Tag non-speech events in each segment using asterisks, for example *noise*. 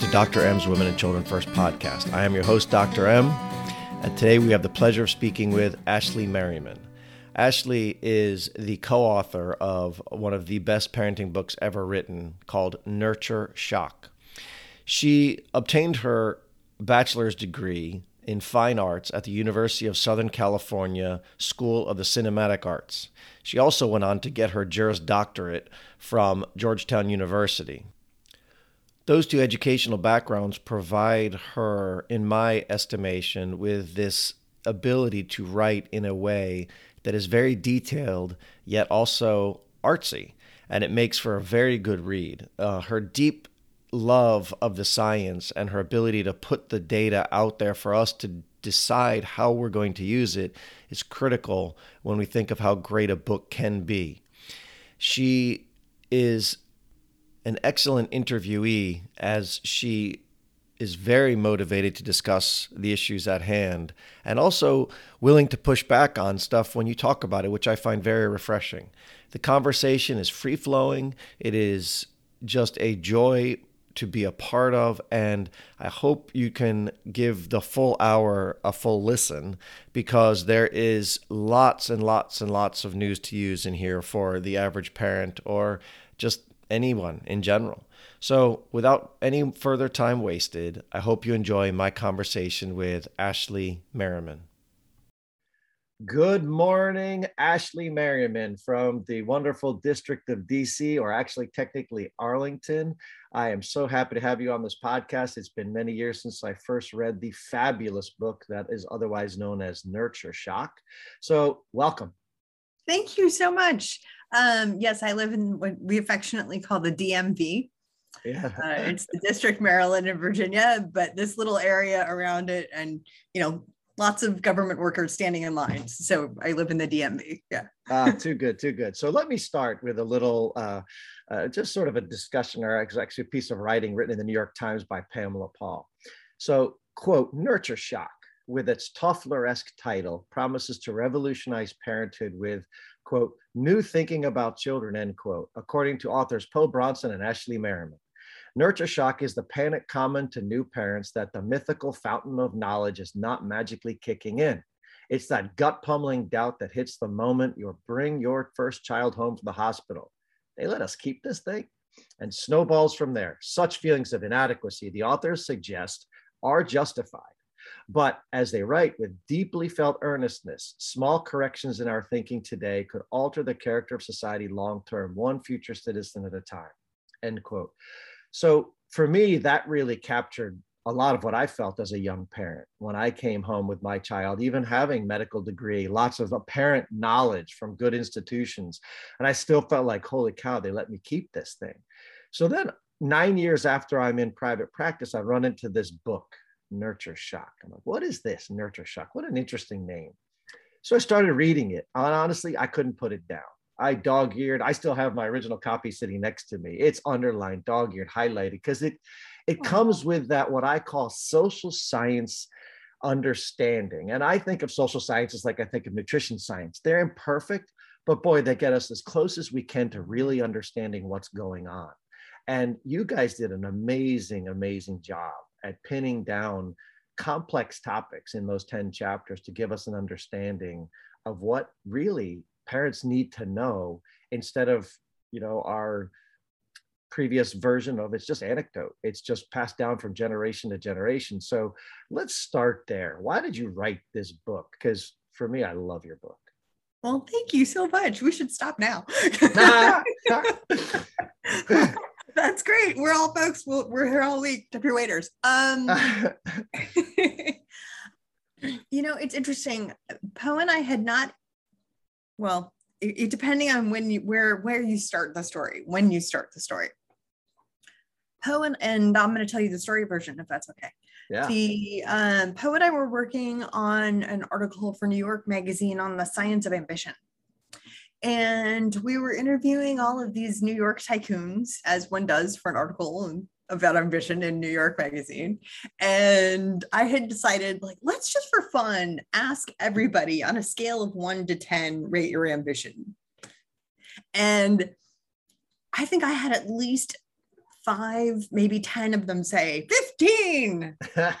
To Dr. M's Women and Children First podcast. I am your host, Dr. M, and today we have the pleasure of speaking with Ashley Merriman. Ashley is the co author of one of the best parenting books ever written called Nurture Shock. She obtained her bachelor's degree in fine arts at the University of Southern California School of the Cinematic Arts. She also went on to get her Juris Doctorate from Georgetown University. Those two educational backgrounds provide her, in my estimation, with this ability to write in a way that is very detailed, yet also artsy. And it makes for a very good read. Uh, her deep love of the science and her ability to put the data out there for us to decide how we're going to use it is critical when we think of how great a book can be. She is an excellent interviewee as she is very motivated to discuss the issues at hand and also willing to push back on stuff when you talk about it, which I find very refreshing. The conversation is free flowing, it is just a joy to be a part of. And I hope you can give the full hour a full listen because there is lots and lots and lots of news to use in here for the average parent or just anyone in general. So, without any further time wasted, I hope you enjoy my conversation with Ashley Merriman. Good morning, Ashley Merriman from the wonderful District of DC, or actually technically Arlington. I am so happy to have you on this podcast. It's been many years since I first read the fabulous book that is otherwise known as Nurture Shock. So, welcome. Thank you so much. Um, yes, I live in what we affectionately call the DMV. Yeah. uh, it's the District, Maryland, and Virginia, but this little area around it, and you know, lots of government workers standing in lines. So I live in the DMV. Yeah. ah, too good, too good. So let me start with a little, uh, uh, just sort of a discussion, or actually a piece of writing written in the New York Times by Pamela Paul. So, quote, nurture shock with its Toffler-esque title promises to revolutionize parenthood with quote, new thinking about children, end quote, according to authors Po Bronson and Ashley Merriman. Nurture shock is the panic common to new parents that the mythical fountain of knowledge is not magically kicking in. It's that gut pummeling doubt that hits the moment you bring your first child home from the hospital. They let us keep this thing and snowballs from there. Such feelings of inadequacy, the authors suggest, are justified. But as they write with deeply felt earnestness, small corrections in our thinking today could alter the character of society long term, one future citizen at a time. End quote. So for me, that really captured a lot of what I felt as a young parent when I came home with my child, even having medical degree, lots of apparent knowledge from good institutions. And I still felt like, holy cow, they let me keep this thing. So then nine years after I'm in private practice, I run into this book Nurture Shock. I'm like, what is this? Nurture Shock. What an interesting name. So I started reading it. And honestly, I couldn't put it down. I dog eared. I still have my original copy sitting next to me. It's underlined, dog eared, highlighted because it it comes with that what I call social science understanding. And I think of social sciences like I think of nutrition science. They're imperfect, but boy, they get us as close as we can to really understanding what's going on. And you guys did an amazing, amazing job at pinning down complex topics in those 10 chapters to give us an understanding of what really parents need to know instead of you know our previous version of it's just anecdote. It's just passed down from generation to generation. So let's start there. Why did you write this book? Because for me i love your book. Well thank you so much. We should stop now *laughs* *laughs* That's great. We're all folks. we are here all week. Tip your waiters. Um, *laughs* you know, it's interesting. Po and I had not. Well, it, it, depending on when you where where you start the story, when you start the story. Po and, and I'm going to tell you the story version if that's okay. Yeah. The um, Po and I were working on an article for New York Magazine on the science of ambition. And we were interviewing all of these New York tycoons, as one does for an article about ambition in New York Magazine. And I had decided, like, let's just for fun ask everybody on a scale of one to 10, rate your ambition. And I think I had at least five, maybe 10 of them say 15. *laughs*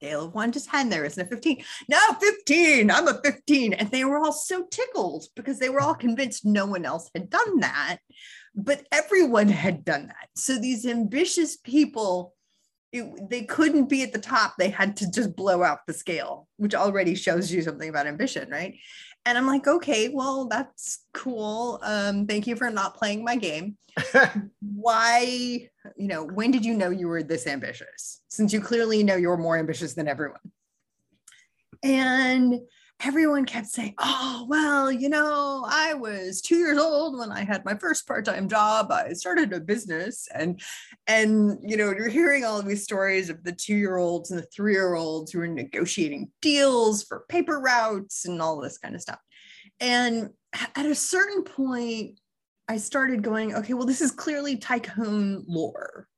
Scale of one to 10, there isn't a 15. No, 15. I'm a 15. And they were all so tickled because they were all convinced no one else had done that. But everyone had done that. So these ambitious people, it, they couldn't be at the top. They had to just blow out the scale, which already shows you something about ambition, right? And I'm like, okay, well, that's cool. Um, thank you for not playing my game. *laughs* Why, you know, when did you know you were this ambitious? Since you clearly know you're more ambitious than everyone. And everyone kept saying, Oh, well, you know, I was two years old when I had my first part-time job. I started a business. And and you know, you're hearing all these stories of the two-year-olds and the three-year-olds who are negotiating deals for paper routes and all this kind of stuff. And at a certain point, I started going, okay, well, this is clearly tycoon lore.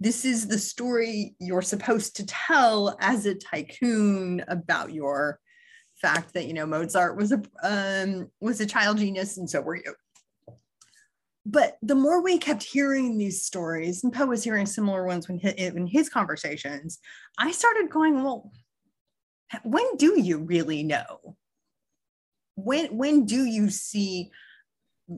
This is the story you're supposed to tell as a tycoon about your fact that you know Mozart was a um, was a child genius, and so were you. But the more we kept hearing these stories, and Po was hearing similar ones when he, in his conversations, I started going, well, when do you really know? When when do you see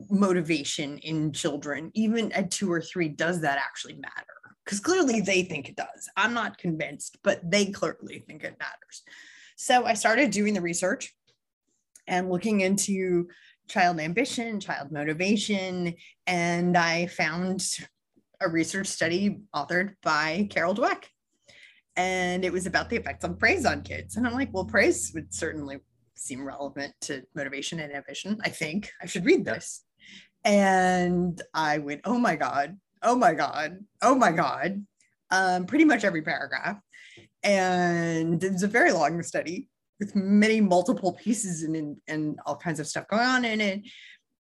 motivation in children, even at two or three? Does that actually matter? Because clearly they think it does. I'm not convinced, but they clearly think it matters. So I started doing the research and looking into child ambition, child motivation, and I found a research study authored by Carol Dweck. And it was about the effects of praise on kids. And I'm like, well, praise would certainly seem relevant to motivation and ambition. I think I should read this. And I went, oh my God, oh my God, oh my God. Um, pretty much every paragraph and it was a very long study with many multiple pieces and and all kinds of stuff going on in it.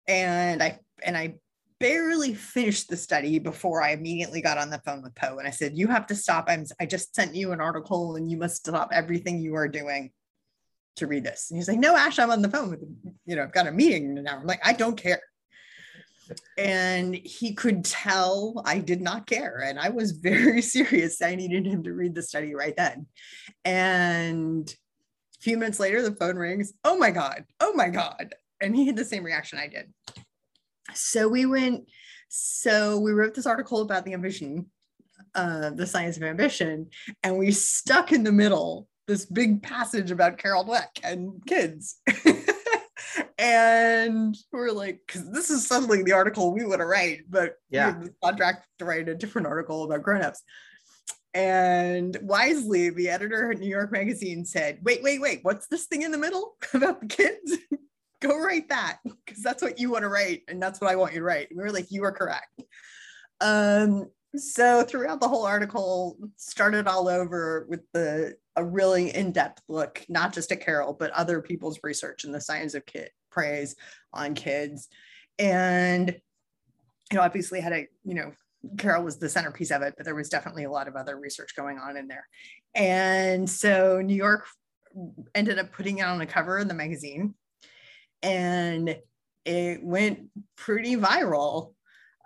And i and i barely finished the study before i immediately got on the phone with Po and i said you have to stop. I'm i just sent you an article and you must stop everything you are doing to read this. And he's like no ash i'm on the phone with you know i've got a meeting now. I'm like i don't care and he could tell I did not care. And I was *laughs* very serious. I needed him to read the study right then. And a few minutes later, the phone rings. Oh my God. Oh my God. And he had the same reaction I did. So we went, so we wrote this article about the ambition, uh, the science of ambition, and we stuck in the middle this big passage about Carol Dweck and kids. *laughs* and we're like, because this is suddenly the article we want to write, but yeah, we contract to write a different article about grown-ups. And wisely, the editor at New York Magazine said, "Wait, wait, wait! What's this thing in the middle *laughs* about the kids? *laughs* Go write that because that's what you want to write, and that's what I want you to write." We were like, "You are correct." Um, so throughout the whole article, started all over with the a really in-depth look, not just at Carol, but other people's research in the science of kid praise on kids. And you know, obviously had a, you know, Carol was the centerpiece of it, but there was definitely a lot of other research going on in there. And so New York ended up putting it on the cover of the magazine and it went pretty viral.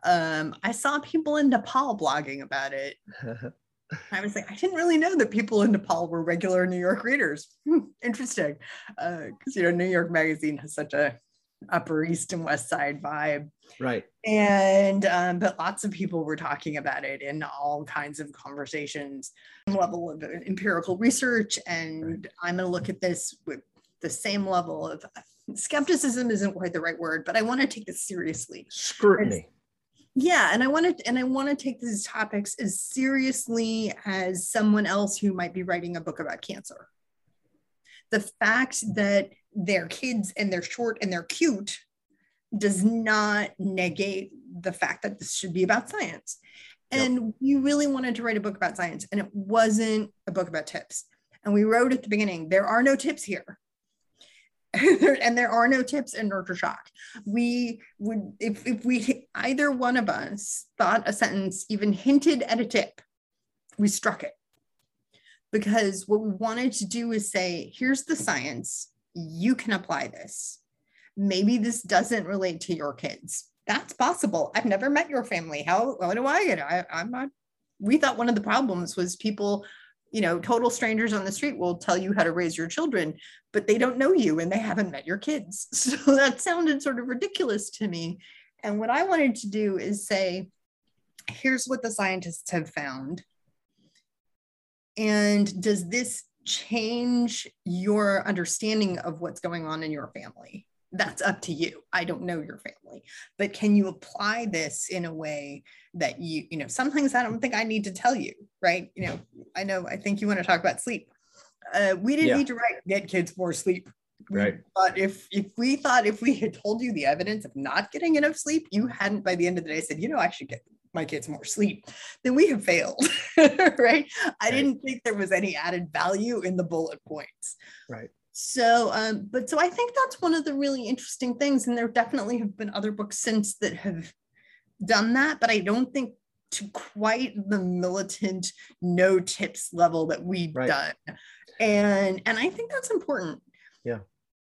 Um, I saw people in Nepal blogging about it. *laughs* I was like, I didn't really know that people in Nepal were regular New York readers. Hmm, interesting. Because, uh, you know, New York Magazine has such a upper east and west side vibe right and um, but lots of people were talking about it in all kinds of conversations level of empirical research and right. i'm going to look at this with the same level of skepticism isn't quite the right word but i want to take this seriously scrutiny yeah and i want to and i want to take these topics as seriously as someone else who might be writing a book about cancer. The fact that they're kids and they're short and they're cute does not negate the fact that this should be about science. And yep. we really wanted to write a book about science and it wasn't a book about tips. And we wrote at the beginning there are no tips here *laughs* and there are no tips in nurture shock. We would, if, if we, either one of us thought a sentence even hinted at a tip, we struck it. Because what we wanted to do is say, here's the science, you can apply this. Maybe this doesn't relate to your kids. That's possible. I've never met your family. How, how do I get it? I, I'm not. We thought one of the problems was people, you know, total strangers on the street will tell you how to raise your children, but they don't know you and they haven't met your kids. *laughs* So that sounded sort of ridiculous to me. And what I wanted to do is say, here's what the scientists have found. And does this change your understanding of what's going on in your family? That's up to you. I don't know your family, but can you apply this in a way that you, you know, some things I don't think I need to tell you, right? You know, I know, I think you want to talk about sleep. Uh, we didn't yeah. need to write get kids more sleep right but if if we thought if we had told you the evidence of not getting enough sleep you hadn't by the end of the day said you know i should get my kids more sleep, then we have failed, right? *laughs* right? I didn't think there was any added value in the bullet points. Right. So, um, but so I think that's one of the really interesting things. And there definitely have been other books since that have done that, but I don't think to quite the militant no tips level that we've right. done. And and I think that's important. Yeah.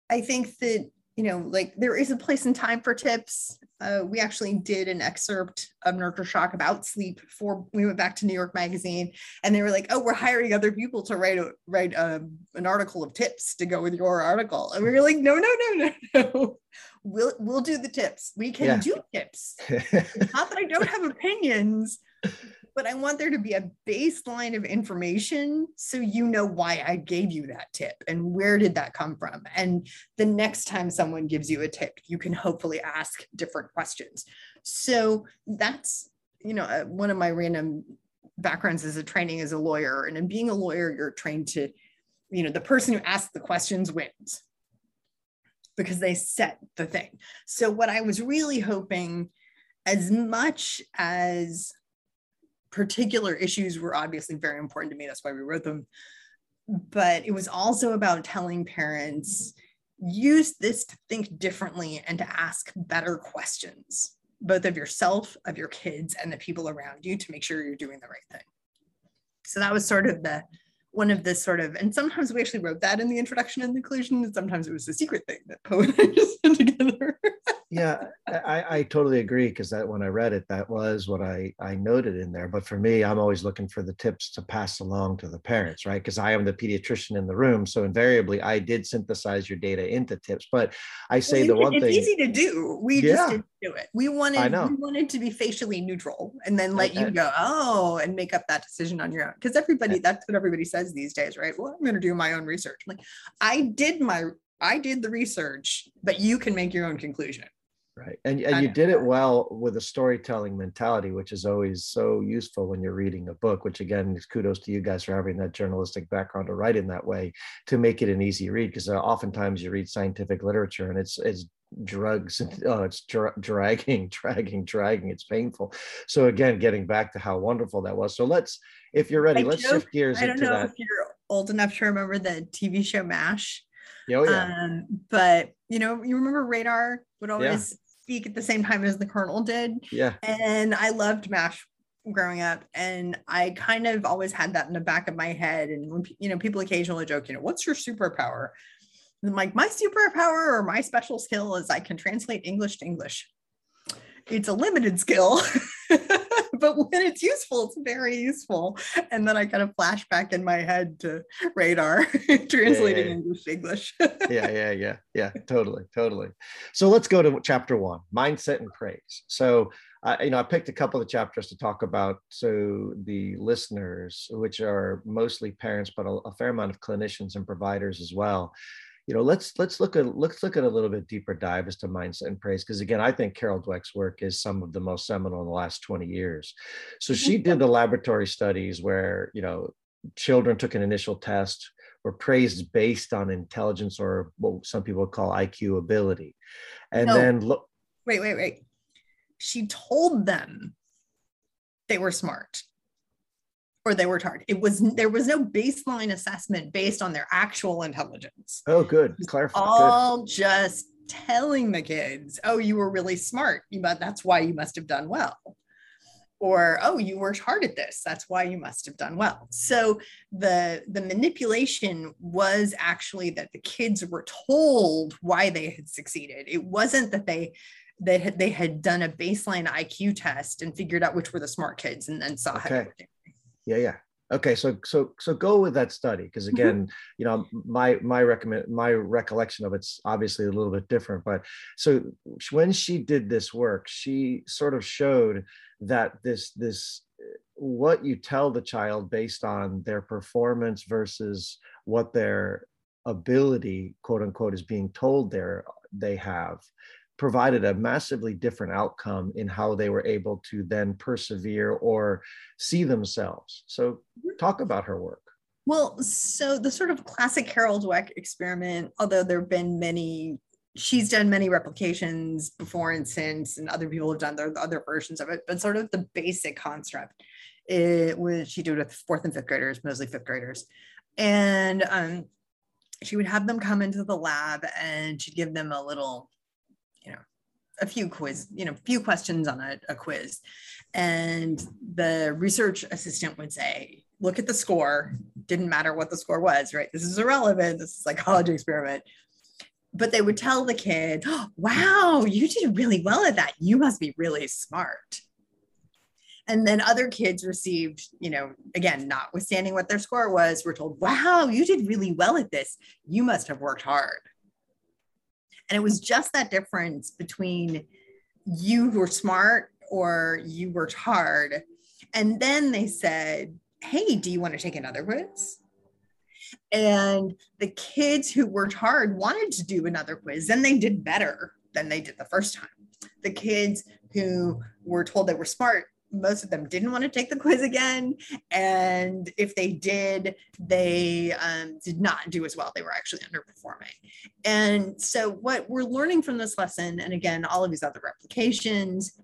I think that you know, like there is a place and time for tips. Uh, we actually did an excerpt of Nurture Shock about sleep for we went back to New York Magazine, and they were like, "Oh, we're hiring other people to write a, write a, um, an article of tips to go with your article," and we were like, "No, no, no, no, no. *laughs* We'll we'll do the tips. We can yeah. do tips. *laughs* Not that I don't have opinions, but I want there to be a baseline of information so you know why I gave you that tip and where did that come from. And the next time someone gives you a tip, you can hopefully ask different questions. So that's, you know, uh, one of my random backgrounds as a training as a lawyer. And in being a lawyer, you're trained to, you know, the person who asks the questions wins because they set the thing. So what I was really hoping as much as particular issues were obviously very important to me. That's why we wrote them. But it was also about telling parents use this to think differently and to ask better questions, both of yourself, of your kids, and the people around you to make sure you're doing the right thing. So that was sort of the one of the sort of, and sometimes we actually wrote that in the introduction and the conclusion, and sometimes it was a secret thing that Po and I *laughs* just put together. Yeah, I, I totally agree because that when I read it, that was what I I noted in there. But for me, I'm always looking for the tips to pass along to the parents, right? Because I am the pediatrician in the room, so invariably I did synthesize your data into tips. But I say well, the one it's thing it's easy to do. We yeah. just didn't do it. We wanted we wanted to be facially neutral and then let you go oh and make up that decision on your own because everybody that's what everybody says these days, right? Well, I'm going to do my own research. I'm like I did my I did the research, but you can make your own conclusion. Right. And, and you did it well with a storytelling mentality, which is always so useful when you're reading a book, which again, kudos to you guys for having that journalistic background to write in that way to make it an easy read. Because uh, oftentimes you read scientific literature and it's, it's drugs oh, *laughs* it's dra- dragging, *laughs* dragging, dragging. It's painful. So again, getting back to how wonderful that was. So let's, if you're ready, I let's shift gears. I don't know that. if you're old enough to remember the TV show MASH. Oh, yeah. Um, but you know, you remember Radar would always. Speak at the same time as the Colonel did. Yeah. And I loved MASH growing up, and I kind of always had that in the back of my head. And when you know, people occasionally joke, you know, what's your superpower? And I'm like, my superpower or my special skill is I can translate English to English. It's a limited skill. *laughs* but when it's useful, it's very useful. And then I kind of flash back in my head to radar *laughs* translating yeah, yeah. English English. yeah, yeah, *laughs* yeah, yeah, totally, totally. So let's go to chapter one, mindset and praise. So uh, you know, I picked a couple of chapters to talk about so the listeners, which are mostly parents, but a, a fair amount of clinicians and providers as well you know let's let's look at let's look at a little bit deeper dive as to mindset and praise because again i think carol dweck's work is some of the most seminal in the last 20 years. So she did the laboratory studies where you know children took an initial test were praised based on intelligence or what some people call iq ability. And no. then look wait wait wait. She told them they were smart or they were targeted. It was there was no baseline assessment based on their actual intelligence. Oh, good. Clarify. All good. just telling the kids, "Oh, you were really smart. But that's why you must have done well." Or, "Oh, you worked hard at this. That's why you must have done well." So the the manipulation was actually that the kids were told why they had succeeded. It wasn't that they they had they had done a baseline IQ test and figured out which were the smart kids and then saw okay. how yeah yeah okay so so so go with that study because mm-hmm. again mm-hmm. you know my my recommend my recollection of it's obviously a little bit different but so when she did this work she sort of showed that this this what you tell the child based on their performance versus what their ability quote unquote is being told there they have provided a massively different outcome in how they were able to then persevere or see themselves. So, talk about her work. Well, so the sort of classic Carol Dweck experiment, although there have been many, she's done many replications before and since, and other people have done their other versions of it, but sort of the basic construct. it was she did it with fourth and fifth graders, mostly fifth graders. And um, she would have them come into the lab and she'd give them a little a few quiz you know few questions on a, a quiz. And the research assistant would say look at the score. Didn't matter what the score was right? This is irrelevant. This is a psychology experiment. But they would tell the kid oh, *gasps* wow you did really well at that. You must be really smart. And then other kids received you know again notwithstanding what their score was were told wow you did really well at this. You must have worked hard and it was just that difference between you who were smart or you worked hard. And then they said, Hey, do you want to take another quiz? And the kids who worked hard wanted to do another quiz, and they did better than they did the first time. The kids who were told they were smart most of them didn't want to take the quiz again. And if they did, they um, did not do as well. They were actually underperforming. And so, what we're learning from this lesson, and again, all of these other replications,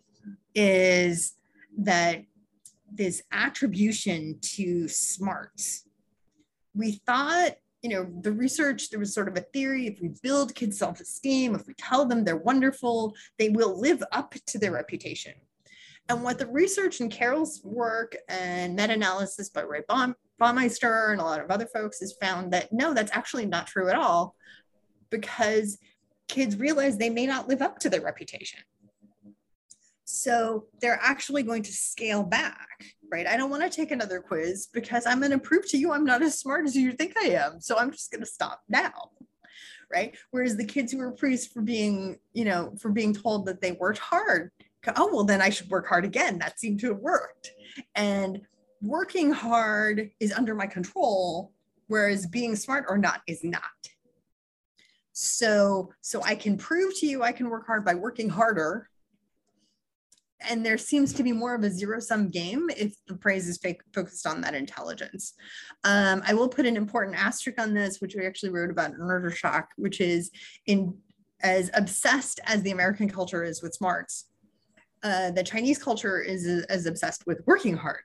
is that this attribution to smarts. We thought you know, the research, there was sort of a theory if we build kids' self esteem, if we tell them they're wonderful, they will live up to their reputation. And what the research in Carol's work and meta-analysis by Roy Baumeister and a lot of other folks has found that no, that's actually not true at all because kids realize they may not live up to their reputation. So they're actually going to scale back, right? I don't want to take another quiz because I'm going to prove to you I'm not as smart as you think I am. So I'm just going to stop now. Right. Whereas the kids who were praised for being, you know, for being told that they worked hard oh, well, then I should work hard again. That seemed to have worked. And working hard is under my control, whereas being smart or not is not. So, so I can prove to you I can work hard by working harder. And there seems to be more of a zero sum game if the praise is focused on that intelligence. Um, I will put an important asterisk on this, which we actually wrote about in Nurture Shock, which is in as obsessed as the American culture is with smarts, uh, the Chinese culture is as obsessed with working hard.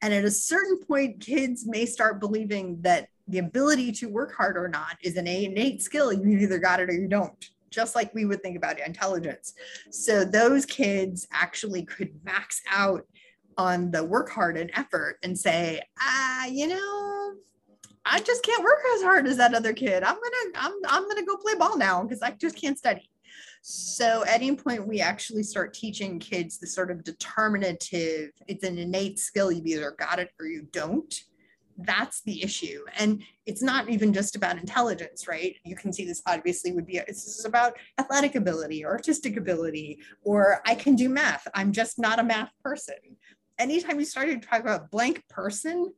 And at a certain point, kids may start believing that the ability to work hard or not is an innate skill. You either got it or you don't, just like we would think about intelligence. So those kids actually could max out on the work hard and effort and say, ah, you know, I just can't work as hard as that other kid. I'm gonna, I'm, I'm gonna go play ball now because I just can't study. So at any point, we actually start teaching kids the sort of determinative, it's an innate skill. You either got it or you don't. That's the issue. And it's not even just about intelligence, right? You can see this obviously would be, this is about athletic ability or artistic ability, or I can do math. I'm just not a math person. Anytime you started to talk about blank person,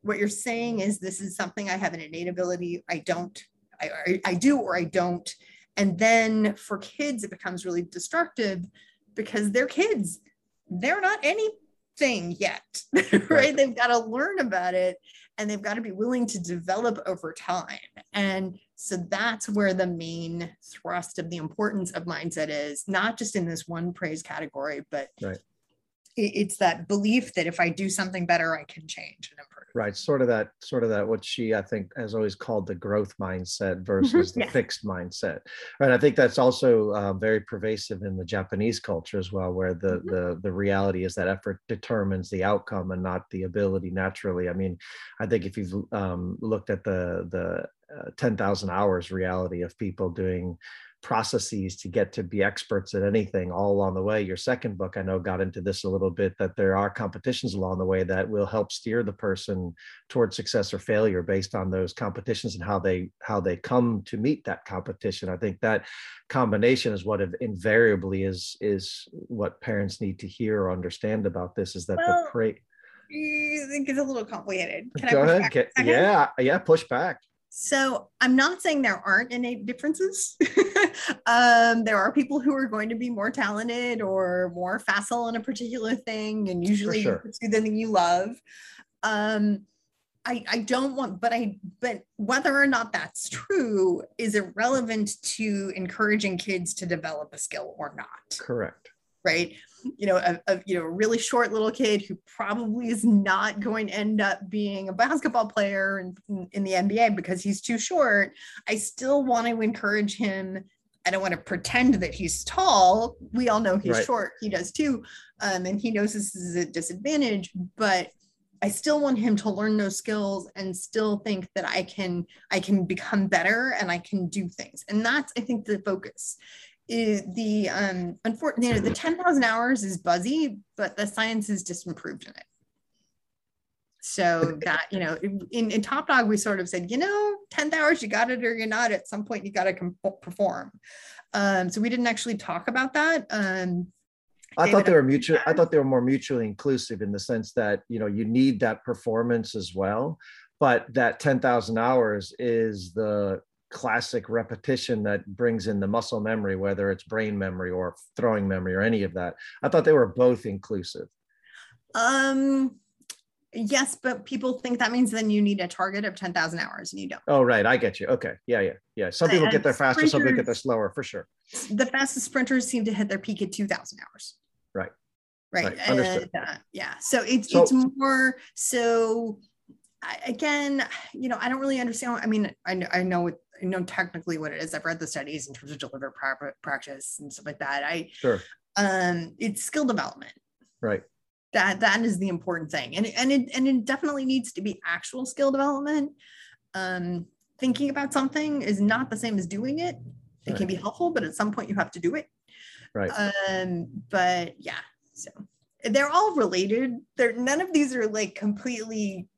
what you're saying is this is something I have an innate ability. I don't, I, I do or I don't and then for kids, it becomes really destructive because they're kids. They're not anything yet, *laughs* right? They've got to learn about it and they've got to be willing to develop over time. And so that's where the main thrust of the importance of mindset is, not just in this one praise category, but right. It's that belief that if I do something better, I can change and improve right sort of that sort of that what she i think has always called the growth mindset *laughs* versus the yeah. fixed mindset right i think that's also uh, very pervasive in the japanese culture as well where the mm-hmm. the the reality is that effort determines the outcome and not the ability naturally i mean i think if you've um, looked at the the uh, 10,000 hours reality of people doing processes to get to be experts at anything all along the way. Your second book, I know, got into this a little bit that there are competitions along the way that will help steer the person towards success or failure based on those competitions and how they how they come to meet that competition. I think that combination is what invariably is is what parents need to hear or understand about this is that well, the pre I think it's a little complicated. Can Go ahead. Get, yeah, yeah, push back. So I'm not saying there aren't innate differences. *laughs* *laughs* um, there are people who are going to be more talented or more facile in a particular thing, and usually sure. pursue the thing you love. Um, I, I don't want, but I, but whether or not that's true is irrelevant to encouraging kids to develop a skill or not. Correct right? You know, a, a, you know, a really short little kid who probably is not going to end up being a basketball player in, in the NBA because he's too short. I still want to encourage him. I don't want to pretend that he's tall. We all know he's right. short. He does too. Um, and he knows this is a disadvantage, but I still want him to learn those skills and still think that I can I can become better and I can do things. And that's I think the focus is the um unfortunately the 10,000 hours is buzzy, but the science is just improved in it. So that, you know, in, in Top Dog, we sort of said, you know, 10 hours, you got it or you're not. At some point, you got to com- perform. Um, so we didn't actually talk about that. Um, I David thought they were mutual. I thought they were more mutually inclusive in the sense that you know you need that performance as well, but that ten thousand hours is the classic repetition that brings in the muscle memory, whether it's brain memory or throwing memory or any of that. I thought they were both inclusive. Um, yes, but people think that means then you need a target of 10,000 hours and you don't. Oh, right. I get you. Okay. Yeah. Yeah. Yeah. Some people and get there faster, some people get there slower for sure. The fastest sprinters seem to hit their peak at 2,000 hours. Right. Right. right. And, uh, yeah. So it's, so, it's more so I, again, you know, I don't really understand. I mean, I know, I know, I know technically what it is. I've read the studies in terms of deliberate practice and stuff like that. I, sure. Um, it's skill development. Right. That that is the important thing, and and it and it definitely needs to be actual skill development. Um, thinking about something is not the same as doing it. It right. can be helpful, but at some point you have to do it. Right. Um, but yeah, so they're all related. They're none of these are like completely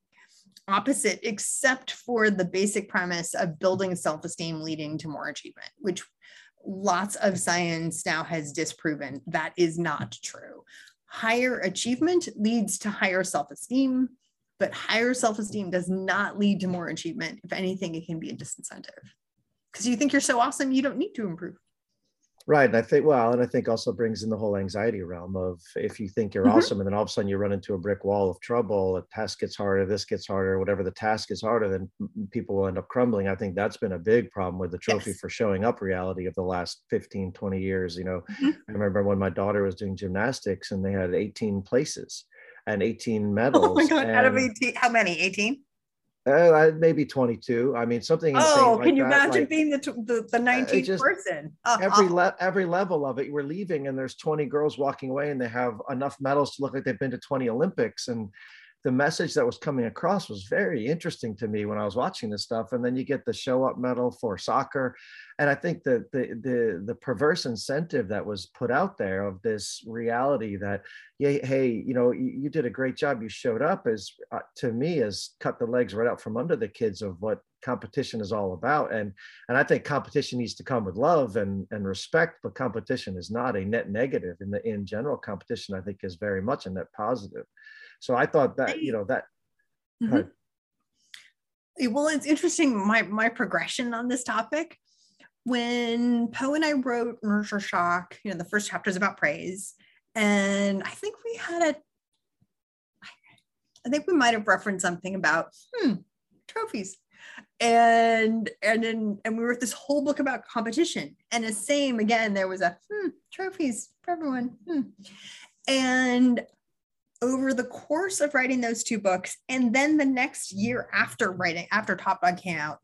opposite, except for the basic premise of building self esteem leading to more achievement, which lots of science now has disproven that is not true. Higher achievement leads to higher self esteem, but higher self esteem does not lead to more achievement. If anything, it can be a disincentive because you think you're so awesome, you don't need to improve. Right. And I think, well, and I think also brings in the whole anxiety realm of if you think you're mm-hmm. awesome and then all of a sudden you run into a brick wall of trouble, a task gets harder, this gets harder, whatever the task is harder, then people will end up crumbling. I think that's been a big problem with the trophy yes. for showing up reality of the last 15, 20 years. You know, mm-hmm. I remember when my daughter was doing gymnastics and they had 18 places and 18 medals. Oh my God. Out of 18, how many? 18? Uh, maybe 22 i mean something oh can you that. imagine like, being the, the, the 19th uh, just, person uh, every le- every level of it we're leaving and there's 20 girls walking away and they have enough medals to look like they've been to 20 olympics and the message that was coming across was very interesting to me when I was watching this stuff. And then you get the show up medal for soccer. And I think that the, the, the perverse incentive that was put out there of this reality that, yeah, hey, you know, you, you did a great job. You showed up is uh, to me is cut the legs right out from under the kids of what competition is all about. And, and I think competition needs to come with love and, and respect, but competition is not a net negative in the, in general competition, I think is very much a net positive. So I thought that, you know, that. Mm-hmm. Well, it's interesting my my progression on this topic. When Po and I wrote Nurture Shock, you know, the first chapter is about praise, and I think we had a, I think we might have referenced something about hmm, trophies, and and then and we wrote this whole book about competition, and the same again. There was a hmm, trophies for everyone, hmm. and over the course of writing those two books, and then the next year after writing, after Top Dog came out,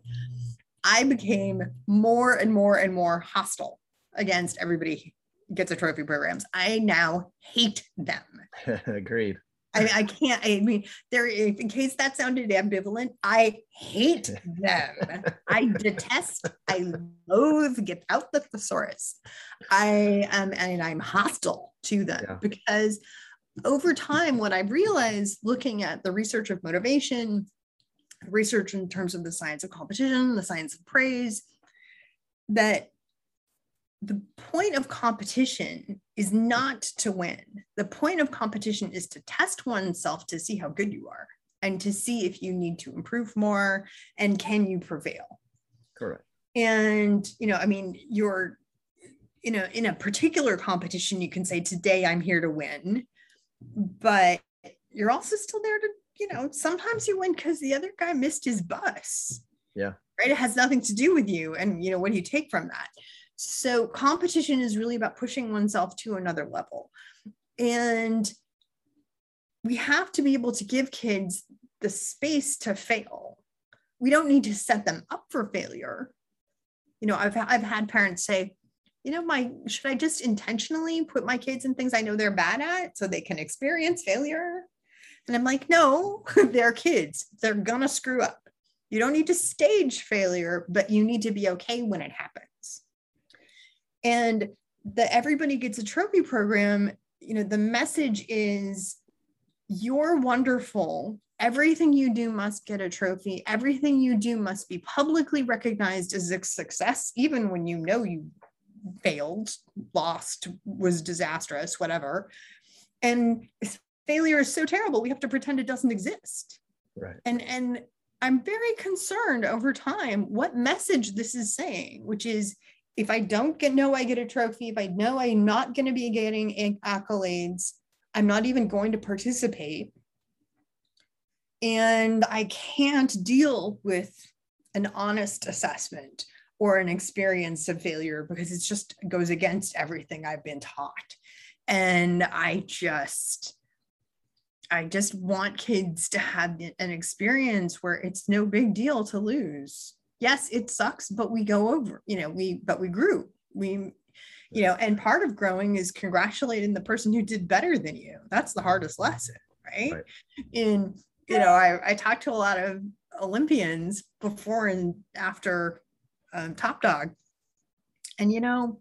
I became more and more and more hostile against everybody gets a trophy programs. I now hate them. *laughs* Agreed. I, I can't. I mean, there. In case that sounded ambivalent, I hate *laughs* them. I detest. I loathe. Get out the thesaurus. I am, and I'm hostile to them yeah. because over time, what I've realized, looking at the research of motivation, research in terms of the science of competition, the science of praise, that the point of competition is not to win. The point of competition is to test oneself to see how good you are and to see if you need to improve more and can you prevail. Correct. And, you know, I mean, you're, you know, in a particular competition, you can say, today I'm here to win, but you're also still there to, you know, sometimes you win because the other guy missed his bus. Yeah. Right. It has nothing to do with you. And, you know, what do you take from that? So competition is really about pushing oneself to another level. And we have to be able to give kids the space to fail. We don't need to set them up for failure. You know, I've, I've had parents say, you know, my should I just intentionally put my kids in things I know they're bad at so they can experience failure? And I'm like, no, *laughs* they're kids. They're gonna screw up. You don't need to stage failure, but you need to be okay when it happens and the everybody gets a trophy program you know the message is you're wonderful everything you do must get a trophy everything you do must be publicly recognized as a success even when you know you failed lost was disastrous whatever. And failure is so terrible we have to pretend it doesn't exist. Right. And and i'm very concerned over time what message this is saying which is if I don't get know I get a trophy, if I know I'm not going to be getting accolades, I'm not even going to participate. And I can't deal with an honest assessment or an experience of failure because it just goes against everything I've been taught. And I just, I just want kids to have an experience where it's no big deal to lose yes, it sucks, but we go over, you know, we, but we grew. We, you know, and part of growing is congratulating the person who did better than you. That's the hardest mm-hmm. lesson, right? right. In, you know, I, I talked to a lot of Olympians before and after um, Top Dog. And, you know,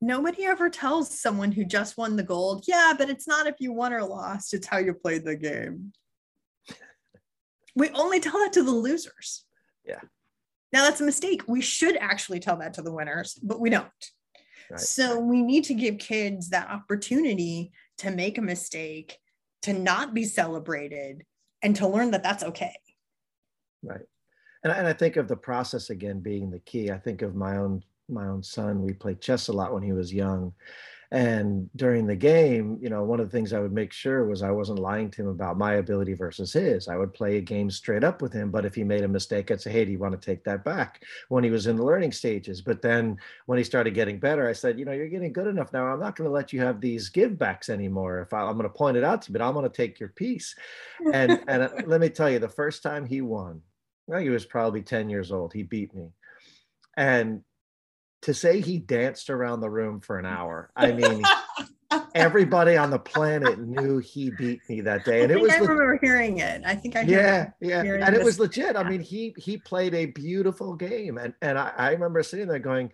nobody ever tells someone who just won the gold, yeah, but it's not if you won or lost, it's how you played the game. We only tell that to the losers. Yeah. Now that's a mistake. We should actually tell that to the winners, but we don't. Right. So we need to give kids that opportunity to make a mistake, to not be celebrated, and to learn that that's okay. Right. And, and I think of the process again being the key. I think of my own my own son. We played chess a lot when he was young, and during the game, you know, one of the things I would make sure was I wasn't lying to him about my ability versus his. I would play a game straight up with him, but if he made a mistake, I'd say, "Hey, do you want to take that back?" When he was in the learning stages, but then when he started getting better, I said, "You know, you're getting good enough now. I'm not going to let you have these give backs anymore. If I, am going to point it out to you, but I'm going to take your piece." And and uh, let me tell you, the first time he won, well, he was probably 10 years old. He beat me, and to say he danced around the room for an hour. I mean, *laughs* everybody on the planet knew he beat me that day, and it was. I remember hearing it. I think I. Yeah, yeah, and it was legit. I mean, he he played a beautiful game, and and I, I remember sitting there going,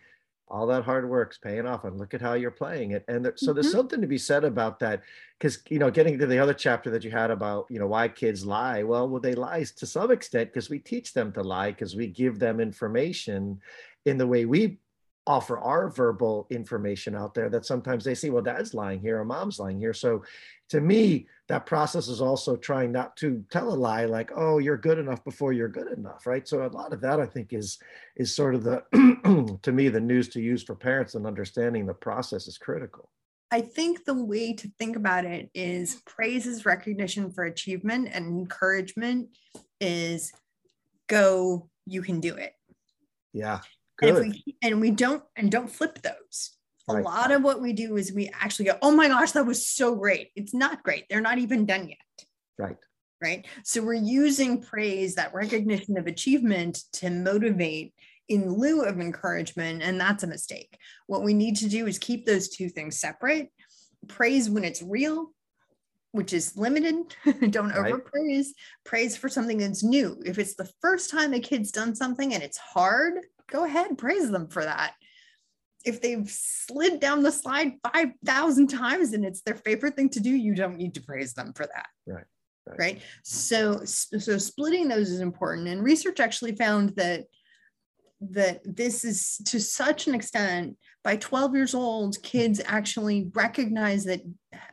all that hard work's paying off and look at how you're playing it and there, so there's mm-hmm. something to be said about that because you know getting to the other chapter that you had about you know why kids lie well well they lie to some extent because we teach them to lie because we give them information in the way we offer our verbal information out there that sometimes they see, well, dad's lying here or mom's lying here. So to me, that process is also trying not to tell a lie like, oh, you're good enough before you're good enough, right? So a lot of that I think is is sort of the *clears throat* to me the news to use for parents and understanding the process is critical. I think the way to think about it is praise is recognition for achievement and encouragement is go, you can do it. Yeah. Good. And, we, and we don't and don't flip those. Right. A lot of what we do is we actually go, oh my gosh, that was so great. It's not great. They're not even done yet. Right. Right. So we're using praise, that recognition of achievement to motivate in lieu of encouragement. And that's a mistake. What we need to do is keep those two things separate. Praise when it's real, which is limited. *laughs* Don't right. overpraise. Praise for something that's new. If it's the first time a kid's done something and it's hard, go ahead, praise them for that. If they've slid down the slide 5,000 times and it's their favorite thing to do, you don't need to praise them for that. Right. Right. right? So, so splitting those is important. And research actually found that that this is to such an extent by 12 years old kids actually recognize that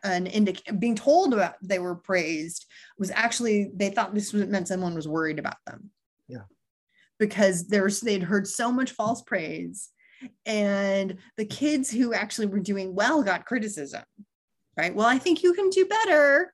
an indic- being told about they were praised was actually they thought this was, meant someone was worried about them yeah because there's they'd heard so much false praise and the kids who actually were doing well got criticism right? Well i think you can do better.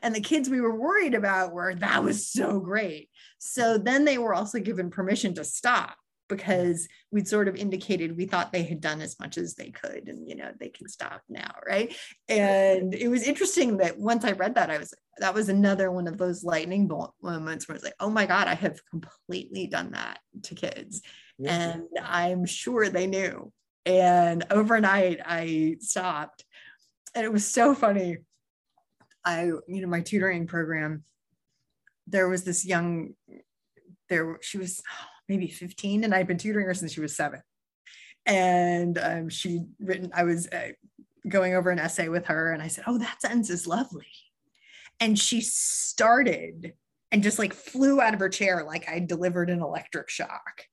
And the kids we were worried about were that was so great. So then they were also given permission to stop because we'd sort of indicated we thought they had done as much as they could and you know they can stop now right? And it was interesting that once i read that i was that was another one of those lightning bolt moments where it's like oh my god i have completely done that to kids. Yeah. and i'm sure they knew. And overnight i stopped. And it was so funny. I you know my tutoring program there was this young there she was maybe 15 and I'd been tutoring her since she was seven. And um, she'd written, I was uh, going over an essay with her and I said, Oh, that sentence is lovely. And she started and just like flew out of her chair like I delivered an electric shock.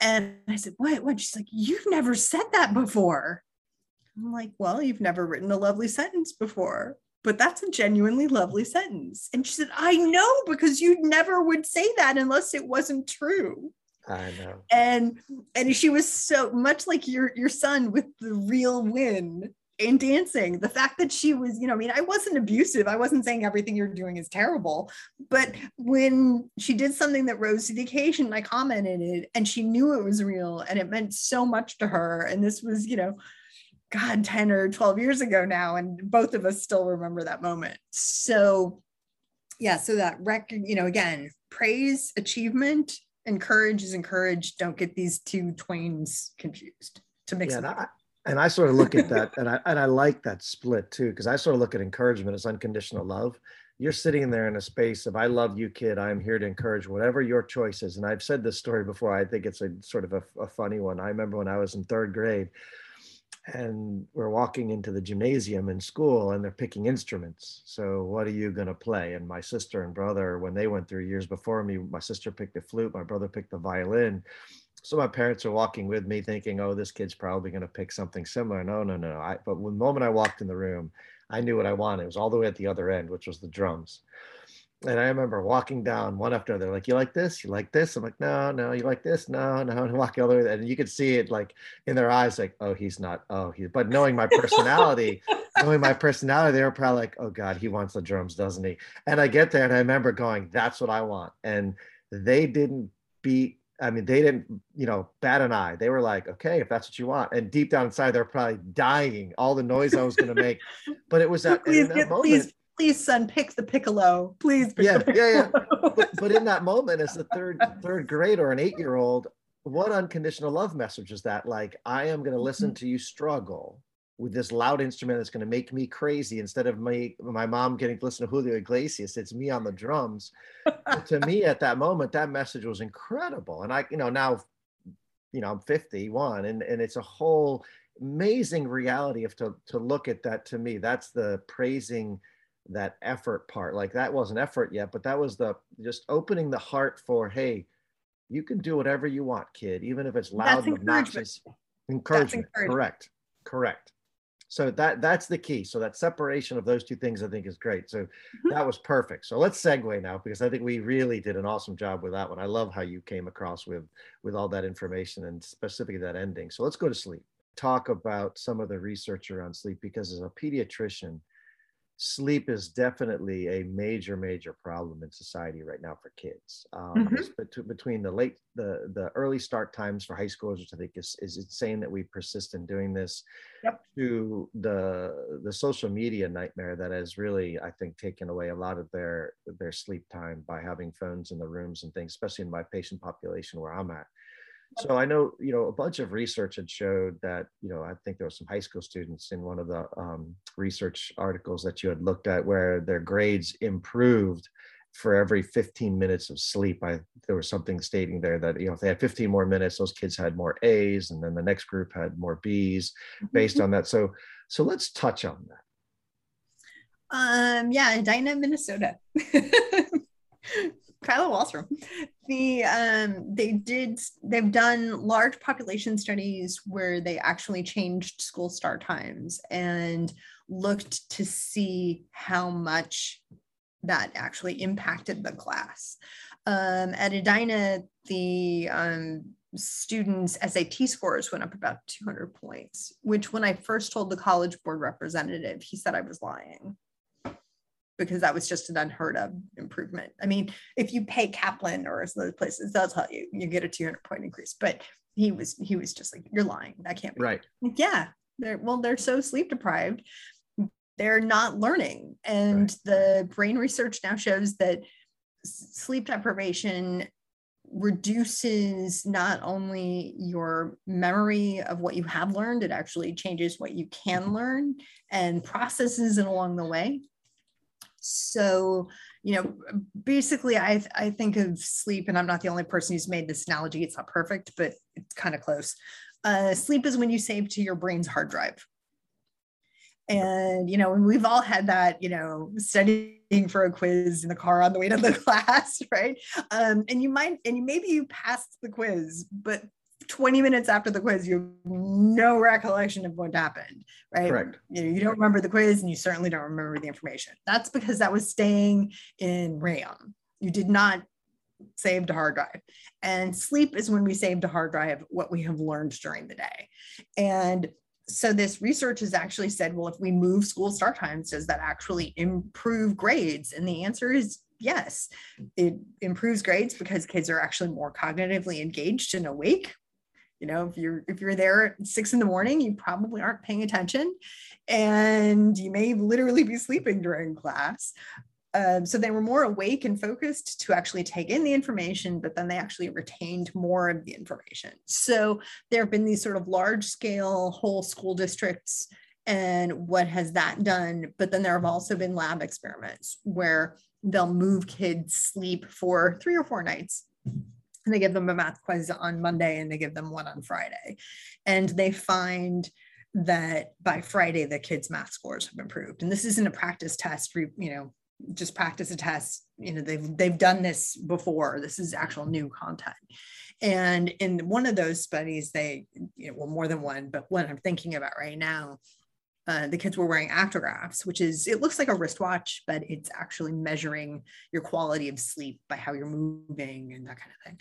And I said, What? What? She's like, You've never said that before. I'm like, Well, you've never written a lovely sentence before but that's a genuinely lovely sentence. And she said, I know because you never would say that unless it wasn't true. I know. And and she was so much like your your son with the real win in dancing. The fact that she was, you know, I mean, I wasn't abusive. I wasn't saying everything you're doing is terrible. But when she did something that rose to the occasion, I commented it and she knew it was real and it meant so much to her. And this was, you know, God, 10 or 12 years ago now. And both of us still remember that moment. So yeah, so that record, you know, again, praise, achievement, encourage is encouraged. Don't get these two twains confused to mix yeah, them. And I, and I sort of look at that, *laughs* and I and I like that split too, because I sort of look at encouragement as unconditional love. You're sitting there in a space of "I love you, kid. I'm here to encourage whatever your choice is." And I've said this story before. I think it's a sort of a, a funny one. I remember when I was in third grade, and we're walking into the gymnasium in school and they're picking instruments. So what are you going to play? And my sister and brother when they went through years before me my sister picked the flute my brother picked the violin. So my parents are walking with me thinking oh this kid's probably going to pick something similar. No no no I, but the moment i walked in the room i knew what i wanted. It was all the way at the other end which was the drums and I remember walking down one after another, like, you like this? You like this? I'm like, no, no, you like this? No, no. And walking all the way. And you could see it like in their eyes, like, oh, he's not. Oh, he, but knowing my personality, knowing my personality, they were probably like, oh God, he wants the drums, doesn't he? And I get there and I remember going, that's what I want. And they didn't beat I mean, they didn't, you know, bat an eye. They were like, okay, if that's what you want. And deep down inside, they're probably dying, all the noise I was going to make. But it was that, *laughs* please, that get, moment, please please son pick the piccolo. Please yeah yeah yeah. but, but in that moment as a third *laughs* third grade or an eight year old what unconditional love message is that? Like i am going to listen mm-hmm. to you struggle with this loud instrument that's going to make me crazy instead of my my mom getting to listen to Julio Iglesias. It's me on the drums. To me at that moment that message was incredible. And I you know now you know I'm 51 and and it's a whole amazing reality of to to look at that to me. That's the praising that effort part like that wasn't effort yet but that was the just opening the heart for hey you can do whatever you want kid even if it's loud and obnoxious. Encouragement. encouragement. Correct. Correct. So that that's the key. So that separation of those two things i think is great. So mm-hmm. that was perfect. So let's segue now because i think we really did an awesome job with that one. I love how you came across with with all that information and specifically that ending. So let's go to sleep. Talk about some of the research around sleep because as a pediatrician sleep is definitely a major major problem in society right now for kids um, mm-hmm. between the late the the early start times for high schoolers which i think is, is insane that we persist in doing this yep. to the the social media nightmare that has really i think taken away a lot of their their sleep time by having phones in the rooms and things especially in my patient population where i'm at So I know, you know, a bunch of research had showed that, you know, I think there were some high school students in one of the um, research articles that you had looked at where their grades improved for every 15 minutes of sleep. I there was something stating there that you know if they had 15 more minutes, those kids had more A's, and then the next group had more B's based mm-hmm. on that. So so let's touch on that. Um, yeah, Edina, Minnesota. *laughs* Kyla Wahlstrom. The um, they did they've done large population studies where they actually changed school start times and looked to see how much that actually impacted the class. Um, at Edina, the um, students' SAT scores went up about 200 points, which when I first told the college board representative, he said I was lying because that was just an unheard of improvement. I mean, if you pay Kaplan or some those places, they'll tell you you get a 200 point increase. But he was he was just like, "You're lying. That can't be right." yeah, they're well, they're so sleep deprived, they're not learning, and right. the brain research now shows that sleep deprivation reduces not only your memory of what you have learned, it actually changes what you can mm-hmm. learn and processes it along the way. So, you know, basically, I, I think of sleep, and I'm not the only person who's made this analogy. It's not perfect, but it's kind of close. Uh, sleep is when you save to your brain's hard drive. And, you know, and we've all had that, you know, studying for a quiz in the car on the way to the *laughs* class, right? Um, and you might, and you, maybe you passed the quiz, but 20 minutes after the quiz, you have no recollection of what happened, right? Correct. You, know, you don't remember the quiz and you certainly don't remember the information. That's because that was staying in RAM. You did not save to hard drive. And sleep is when we save to hard drive what we have learned during the day. And so this research has actually said, well, if we move school start times, does that actually improve grades? And the answer is yes. It improves grades because kids are actually more cognitively engaged and awake you know if you're if you're there at six in the morning you probably aren't paying attention and you may literally be sleeping during class um, so they were more awake and focused to actually take in the information, but then they actually retained more of the information. So there have been these sort of large scale whole school districts. And what has that done? But then there have also been lab experiments where they'll move kids sleep for three or four nights and they give them a math quiz on Monday and they give them one on Friday. And they find that by Friday, the kids' math scores have improved. And this isn't a practice test, you know, just practice a test. You know, they've they've done this before. This is actual new content. And in one of those studies, they, you know, well, more than one, but one I'm thinking about right now, uh, the kids were wearing actigraphs, which is, it looks like a wristwatch, but it's actually measuring your quality of sleep by how you're moving and that kind of thing.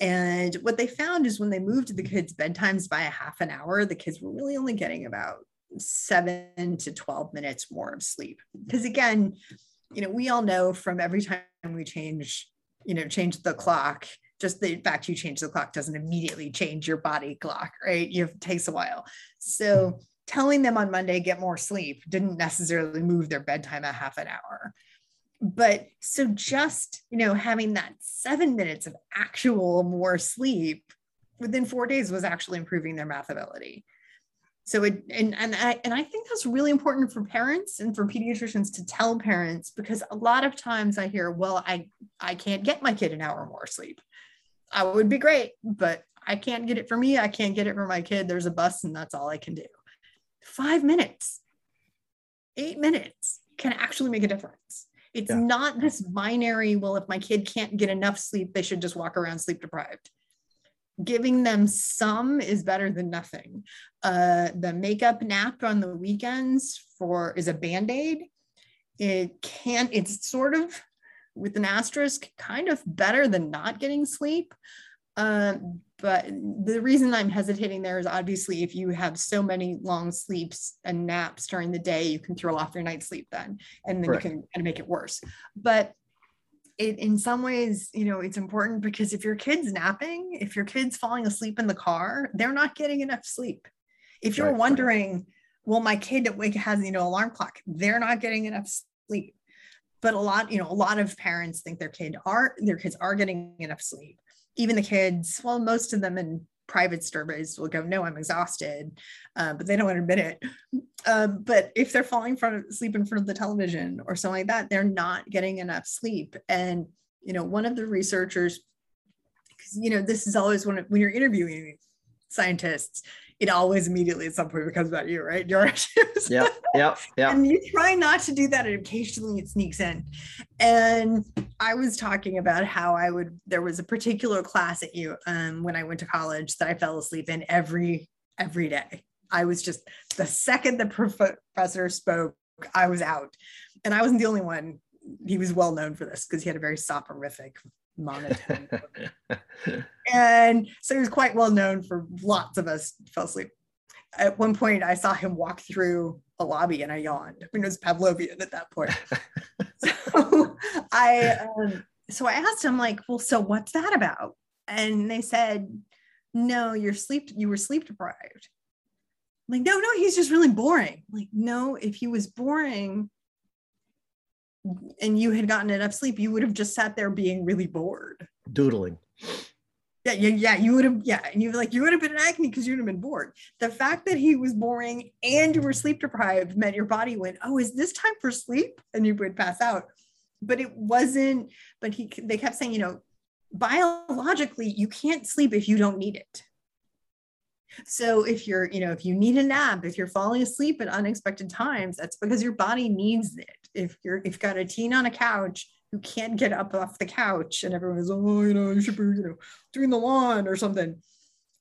And what they found is when they moved the kids' bedtimes by a half an hour, the kids were really only getting about seven to 12 minutes more of sleep. Because again, you know, we all know from every time we change, you know, change the clock, just the fact you change the clock doesn't immediately change your body clock, right? It takes a while. So telling them on Monday, get more sleep, didn't necessarily move their bedtime a half an hour. But so just, you know, having that seven minutes of actual more sleep within four days was actually improving their math ability. So it and and I and I think that's really important for parents and for pediatricians to tell parents because a lot of times I hear, well, I I can't get my kid an hour more sleep. I would be great, but I can't get it for me. I can't get it for my kid. There's a bus and that's all I can do five minutes, eight minutes can actually make a difference. It's yeah. not this binary, well, if my kid can't get enough sleep, they should just walk around sleep deprived. Giving them some is better than nothing. Uh, the makeup nap on the weekends for is a band-aid. It can't, it's sort of with an asterisk, kind of better than not getting sleep. Um, but the reason I'm hesitating there is obviously if you have so many long sleeps and naps during the day, you can throw off your night sleep then, and then Correct. you can kind of make it worse. But it, in some ways, you know, it's important because if your kid's napping, if your kid's falling asleep in the car, they're not getting enough sleep. If you're right, wondering, well, my kid wake has, you know, alarm clock, they're not getting enough sleep. But a lot, you know, a lot of parents think their kid are their kids are getting enough sleep even the kids, well, most of them in private surveys will go, no, I'm exhausted, uh, but they don't admit it. Uh, but if they're falling from sleep in front of the television or something like that, they're not getting enough sleep. And, you know, one of the researchers, because, you know, this is always when, when you're interviewing scientists, it always immediately at some point becomes about you, right? Your issues. Yeah, yeah, *laughs* yeah. and you try not to do that, and occasionally it sneaks in. And I was talking about how I would. There was a particular class at you um, when I went to college that I fell asleep in every every day. I was just the second the professor spoke, I was out, and I wasn't the only one. He was well known for this because he had a very soporific monotone. *laughs* and so he was quite well known for lots of us fell asleep. At one point, I saw him walk through a lobby and I yawned. I mean, it was Pavlovian at that point. *laughs* so I, um, so I asked him like, well, so what's that about? And they said, no, you're sleep, you were sleep deprived. I'm like, no, no, he's just really boring. I'm like, no, if he was boring, and you had gotten enough sleep, you would have just sat there being really bored. Doodling. Yeah, yeah, yeah. You would have, yeah, and you like you would have been in acne because you'd have been bored. The fact that he was boring and you were sleep deprived meant your body went, "Oh, is this time for sleep?" and you would pass out. But it wasn't. But he, they kept saying, you know, biologically, you can't sleep if you don't need it. So if you're, you know, if you need a nap, if you're falling asleep at unexpected times, that's because your body needs it. If you're if you've got a teen on a couch who can't get up off the couch and everyone everyone's oh, you know, you should be, you know, doing the lawn or something.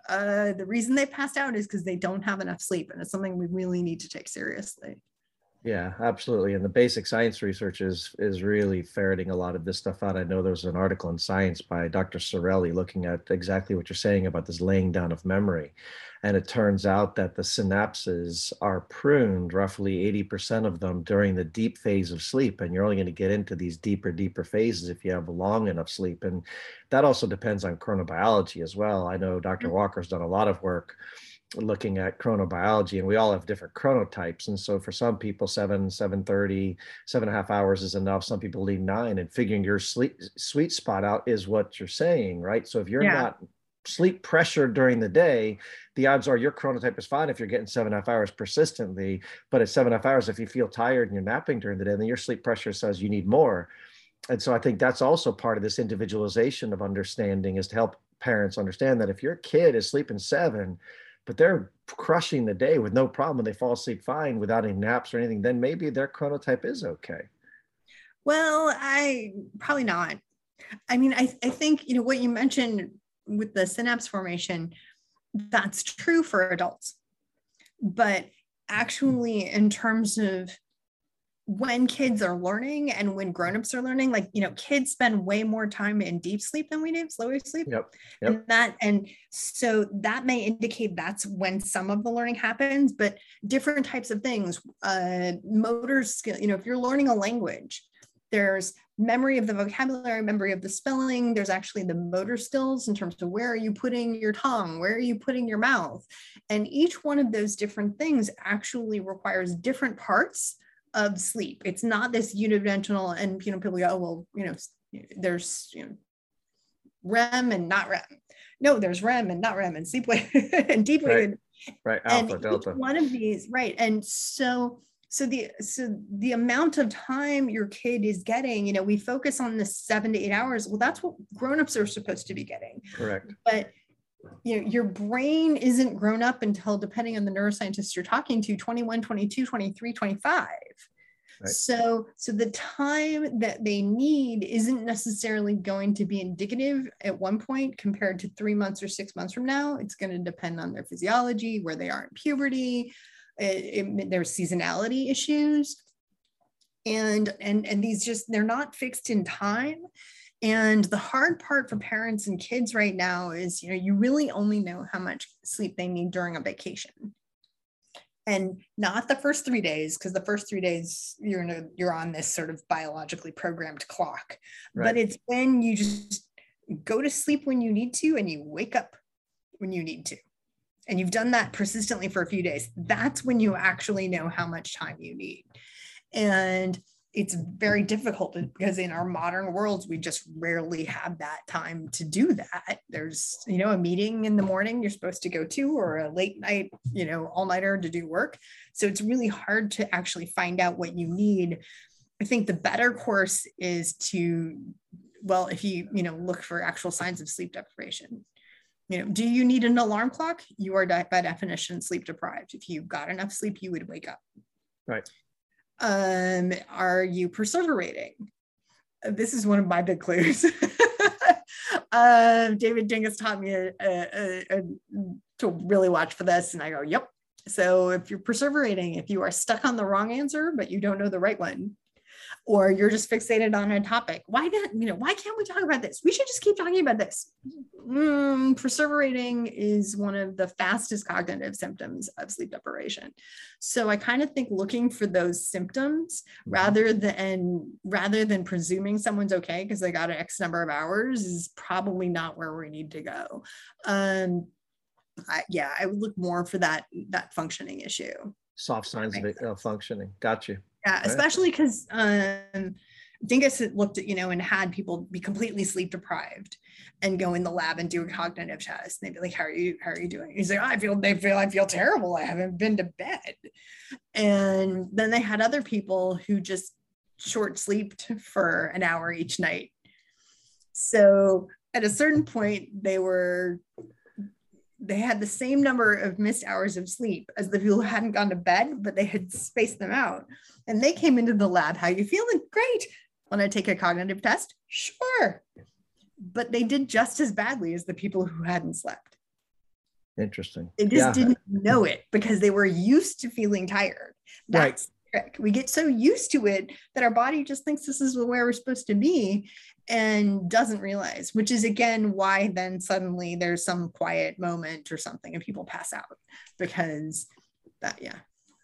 Uh, the reason they passed out is because they don't have enough sleep, and it's something we really need to take seriously. Yeah, absolutely. And the basic science research is is really ferreting a lot of this stuff out. I know there was an article in Science by Dr. Cirelli looking at exactly what you're saying about this laying down of memory. And it turns out that the synapses are pruned, roughly 80% of them during the deep phase of sleep. And you're only going to get into these deeper, deeper phases if you have long enough sleep. And that also depends on chronobiology as well. I know Dr. Mm. Walker's done a lot of work looking at chronobiology and we all have different chronotypes and so for some people 7 seven thirty, seven and a half hours is enough some people need nine and figuring your sleep sweet spot out is what you're saying right so if you're yeah. not sleep pressure during the day, the odds are your chronotype is fine if you're getting seven and a half hours persistently. But at seven and a half hours, if you feel tired and you're napping during the day, then your sleep pressure says you need more. And so I think that's also part of this individualization of understanding is to help parents understand that if your kid is sleeping seven, but they're crushing the day with no problem they fall asleep fine without any naps or anything, then maybe their chronotype is okay. Well, I probably not. I mean, I, I think, you know, what you mentioned with the synapse formation, that's true for adults. But actually, in terms of when kids are learning and when grown-ups are learning like you know kids spend way more time in deep sleep than we do slow sleep yep, yep. and that and so that may indicate that's when some of the learning happens but different types of things uh motor skill you know if you're learning a language there's memory of the vocabulary, memory of the spelling. There's actually the motor skills in terms of where are you putting your tongue, where are you putting your mouth. And each one of those different things actually requires different parts of sleep. It's not this unidimensional, and you know, people go, oh, well, you know, there's you know, REM and not REM. No, there's REM and not REM and sleep wave *laughs* and deep wave. Right, right. alpha, and delta. One of these, right. And so so the so the amount of time your kid is getting you know we focus on the seven to eight hours well that's what grown-ups are supposed to be getting correct but you know your brain isn't grown up until depending on the neuroscientists you're talking to 21 22 23 25 Right. So, so the time that they need isn't necessarily going to be indicative at one point compared to three months or six months from now. It's going to depend on their physiology, where they are in puberty, it, it, there's seasonality issues and and and these just they're not fixed in time and the hard part for parents and kids right now is you know you really only know how much sleep they need during a vacation and not the first three days because the first three days you're in a, you're on this sort of biologically programmed clock right. but it's when you just go to sleep when you need to and you wake up when you need to and you've done that persistently for a few days, that's when you actually know how much time you need. And it's very difficult because in our modern worlds we just rarely have that time to do that. There's you know a meeting in the morning you're supposed to go to or a late night you know all nighter to do work. So it's really hard to actually find out what you need. I think the better course is to well if you you know look for actual signs of sleep deprivation. You know do you need an alarm clock? You are by definition sleep deprived. If you got enough sleep you would wake up. Right um, are you perseverating? This is one of my big clues. *laughs* um, David Dinges taught me a, a, a, to really watch for this, and I go, "Yep." So if you're perseverating, if you are stuck on the wrong answer but you don't know the right one, or you're just fixated on a topic. Why not? You know, why can't we talk about this? We should just keep talking about this. Mm, perseverating is one of the fastest cognitive symptoms of sleep deprivation. So I kind of think looking for those symptoms mm-hmm. rather than rather than presuming someone's okay because they got an X number of hours is probably not where we need to go. Um, I, yeah, I would look more for that that functioning issue. Soft signs of it, uh, functioning. Got you. Yeah, especially because um, Dinges looked at, you know, and had people be completely sleep deprived and go in the lab and do a cognitive test. And they'd be like, How are you, how are you doing? He's like, oh, I feel they feel I feel terrible. I haven't been to bed. And then they had other people who just short slept for an hour each night. So at a certain point, they were they had the same number of missed hours of sleep as the people who hadn't gone to bed, but they had spaced them out. And they came into the lab. How you feeling? Great. Want to take a cognitive test? Sure. But they did just as badly as the people who hadn't slept. Interesting. They just yeah. didn't know it because they were used to feeling tired. That's right. trick. We get so used to it that our body just thinks this is where we're supposed to be and doesn't realize, which is again why then suddenly there's some quiet moment or something and people pass out because that, yeah.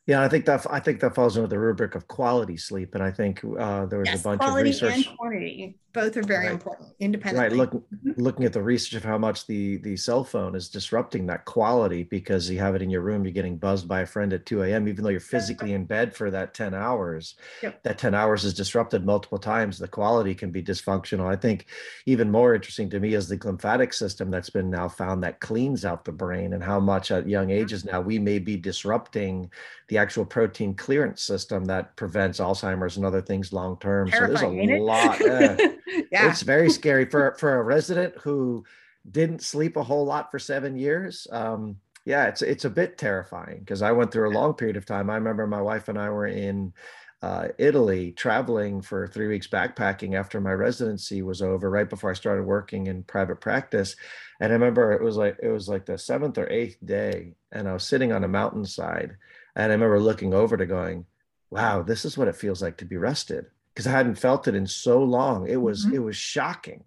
Yeah, I think that I think that falls under the rubric of quality sleep, and I think uh, there was yes, a bunch of research. and quantity both are very right. important independently. Right, looking mm-hmm. looking at the research of how much the the cell phone is disrupting that quality because you have it in your room, you're getting buzzed by a friend at 2 a.m. Even though you're physically in bed for that 10 hours, yep. that 10 hours is disrupted multiple times. The quality can be dysfunctional. I think even more interesting to me is the lymphatic system that's been now found that cleans out the brain, and how much at young mm-hmm. ages now we may be disrupting the actual protein clearance system that prevents Alzheimer's and other things long term. So there's a lot. Uh, *laughs* yeah. It's very scary for for a resident who didn't sleep a whole lot for seven years. Um, yeah, it's it's a bit terrifying because I went through a long period of time. I remember my wife and I were in uh, Italy traveling for three weeks backpacking after my residency was over, right before I started working in private practice. And I remember it was like it was like the seventh or eighth day, and I was sitting on a mountainside and I remember looking over to going, wow, this is what it feels like to be rested. Because I hadn't felt it in so long. It was, mm-hmm. it was shocking.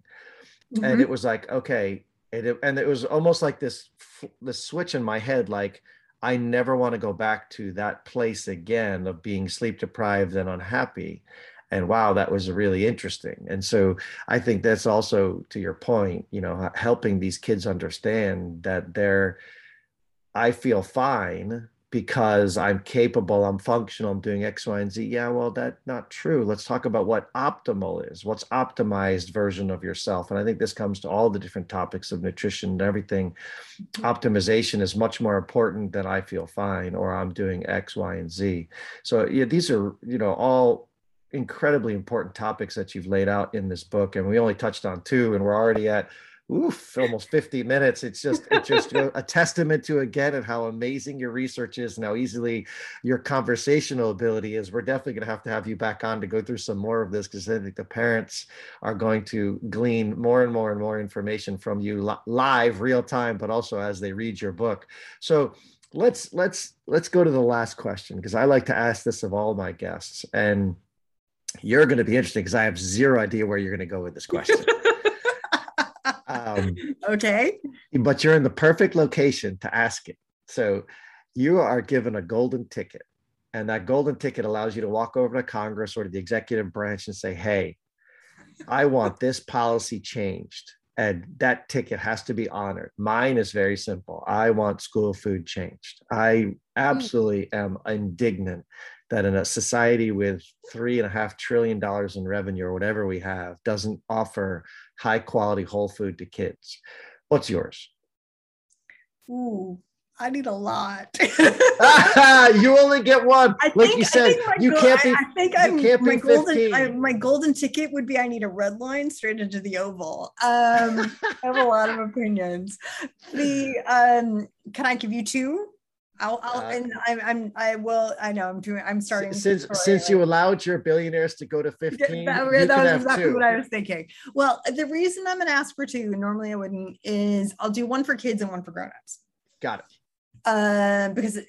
Mm-hmm. And it was like, okay. It, and it was almost like this, this switch in my head, like, I never want to go back to that place again of being sleep deprived and unhappy. And wow, that was really interesting. And so I think that's also to your point, you know, helping these kids understand that they're, I feel fine because I'm capable, I'm functional, I'm doing X, Y, and Z. Yeah, well, that's not true. Let's talk about what optimal is. What's optimized version of yourself? And I think this comes to all the different topics of nutrition and everything. Mm-hmm. Optimization is much more important than I feel fine or I'm doing X, Y, and Z. So yeah, these are, you know, all incredibly important topics that you've laid out in this book. And we only touched on two, and we're already at oof, almost 50 minutes. It's just it's just a testament to again of how amazing your research is and how easily your conversational ability is. We're definitely going to have to have you back on to go through some more of this because I think the parents are going to glean more and more and more information from you li- live, real time, but also as they read your book. So let's let's let's go to the last question because I like to ask this of all my guests and you're going to be interesting because I have zero idea where you're going to go with this question. *laughs* Um, *laughs* okay. But you're in the perfect location to ask it. So you are given a golden ticket, and that golden ticket allows you to walk over to Congress or to the executive branch and say, hey, I want this policy changed. And that ticket has to be honored. Mine is very simple. I want school food changed. I absolutely am indignant that in a society with three and a half trillion dollars in revenue or whatever we have doesn't offer high quality whole food to kids. What's yours? Ooh, I need a lot. *laughs* you only get one. I like think, you said, you goal, can't be. I, I think I'm, can't my golden. I, my golden ticket would be I need a red line straight into the oval. Um, *laughs* I have a lot of opinions. The um, can I give you two? I'll, I'll uh, and I'm, I'm, I will, I know I'm doing, I'm starting. Since, since you allowed your billionaires to go to 15, that, that was exactly two. what I was thinking. Well, the reason I'm going to ask for two, normally I wouldn't, is I'll do one for kids and one for grown-ups. Got it. Uh, because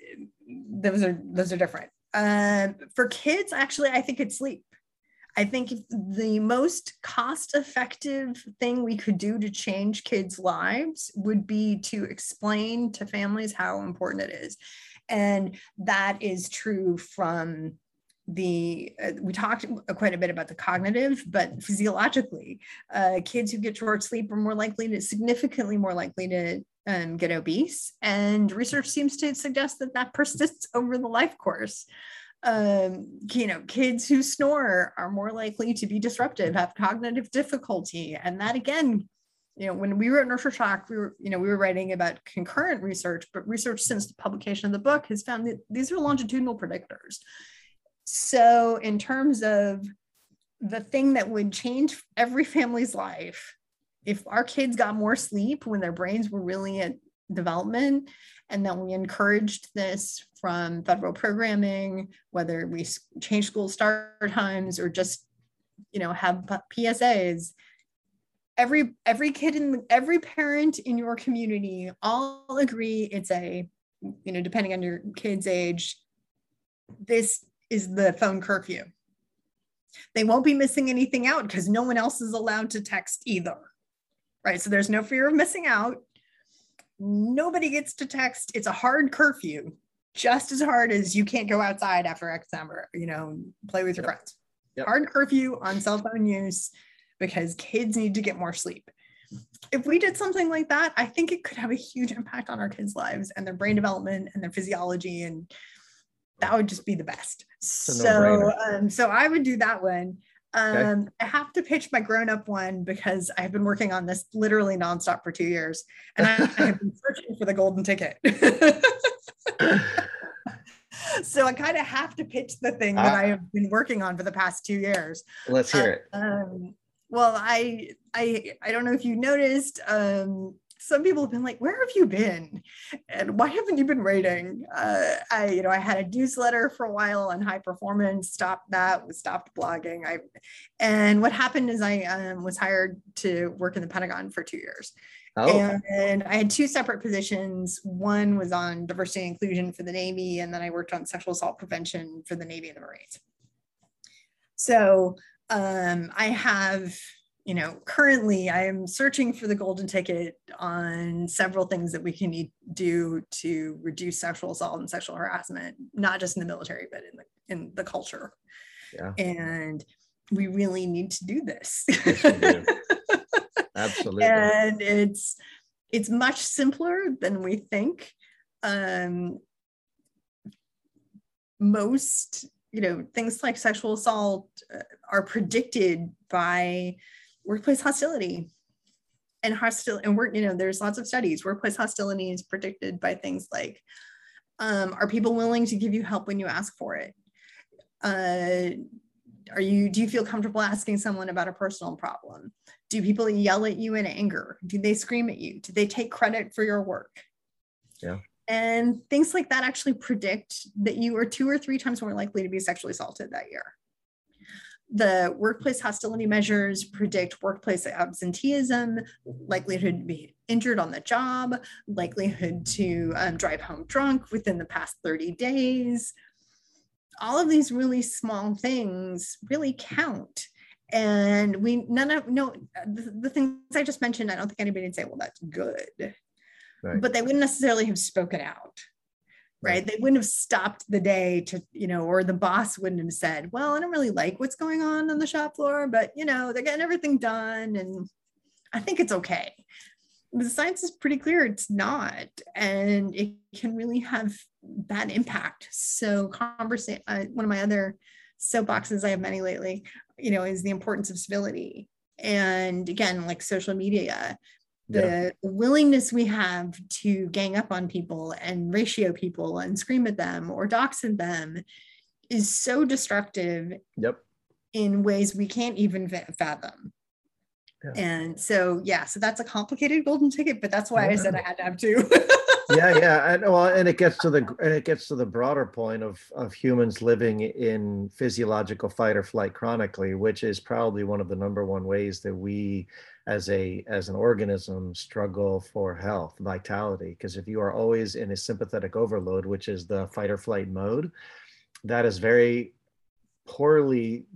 those are, those are different. Uh, for kids, actually, I think it's sleep. I think the most cost effective thing we could do to change kids' lives would be to explain to families how important it is. And that is true from the uh, we talked quite a bit about the cognitive but physiologically uh, kids who get short sleep are more likely to significantly more likely to um, get obese and research seems to suggest that that persists over the life course um, you know, kids who snore are more likely to be disruptive, have cognitive difficulty. And that again, you know, when we were at Nurture Shock, we were, you know, we were writing about concurrent research, but research since the publication of the book has found that these are longitudinal predictors. So in terms of the thing that would change every family's life, if our kids got more sleep when their brains were really at development and then we encouraged this from federal programming, whether we change school start times or just, you know, have PSAs. Every every kid in every parent in your community all agree it's a, you know, depending on your kid's age, this is the phone curfew. They won't be missing anything out because no one else is allowed to text either. Right. So there's no fear of missing out nobody gets to text. It's a hard curfew, just as hard as you can't go outside after X number, you know, play with your yep. friends. Yep. Hard curfew on cell phone use because kids need to get more sleep. If we did something like that, I think it could have a huge impact on our kids' lives and their brain development and their physiology, and that would just be the best. So, um, so I would do that one. Um, okay. I have to pitch my grown up one because I've been working on this literally nonstop for two years and I, I have been searching for the golden ticket. *laughs* so I kind of have to pitch the thing that ah. I have been working on for the past two years. Let's hear it. Um, well, I, I, I don't know if you noticed, um, some people have been like, "Where have you been? And why haven't you been writing?" Uh, I, you know, I had a newsletter for a while on high performance. Stopped that. Stopped blogging. I, and what happened is I um, was hired to work in the Pentagon for two years. Oh. And, I had two separate positions. One was on diversity and inclusion for the Navy, and then I worked on sexual assault prevention for the Navy and the Marines. So um, I have you know, currently I am searching for the golden ticket on several things that we can do to reduce sexual assault and sexual harassment, not just in the military, but in the in the culture. Yeah. And we really need to do this. Yes, *laughs* Absolutely. and it's it's much simpler than we think. Um, most you know things like sexual assault uh, are predicted by workplace hostility and hostile and work you know there's lots of studies workplace hostility is predicted by things like um, are people willing to give you help when you ask for it uh, are you do you feel comfortable asking someone about a personal problem do people yell at you in anger? Do they scream at you? Do they take credit for your work? Yeah. And things like that actually predict that you are two or three times more likely to be sexually assaulted that year. The workplace hostility measures predict workplace absenteeism, likelihood to be injured on the job, likelihood to um, drive home drunk within the past 30 days. All of these really small things really count. And we none of no the, the things I just mentioned, I don't think anybody would say, well, that's good. Right. But they wouldn't necessarily have spoken out right they wouldn't have stopped the day to you know or the boss wouldn't have said well i don't really like what's going on on the shop floor but you know they're getting everything done and i think it's okay the science is pretty clear it's not and it can really have bad impact so conversation uh, one of my other soapboxes i have many lately you know is the importance of civility and again like social media the, yeah. willingness we have to gang up on people and ratio people and scream at them or dox at them is so destructive yep in ways we can't even fathom yeah. And so, yeah, so that's a complicated golden ticket, but that's why yeah. I said I had to have two. *laughs* yeah, yeah, and well, and it gets to the and it gets to the broader point of of humans living in physiological fight or flight chronically, which is probably one of the number one ways that we, as a as an organism, struggle for health, vitality. Because if you are always in a sympathetic overload, which is the fight or flight mode, that is very poorly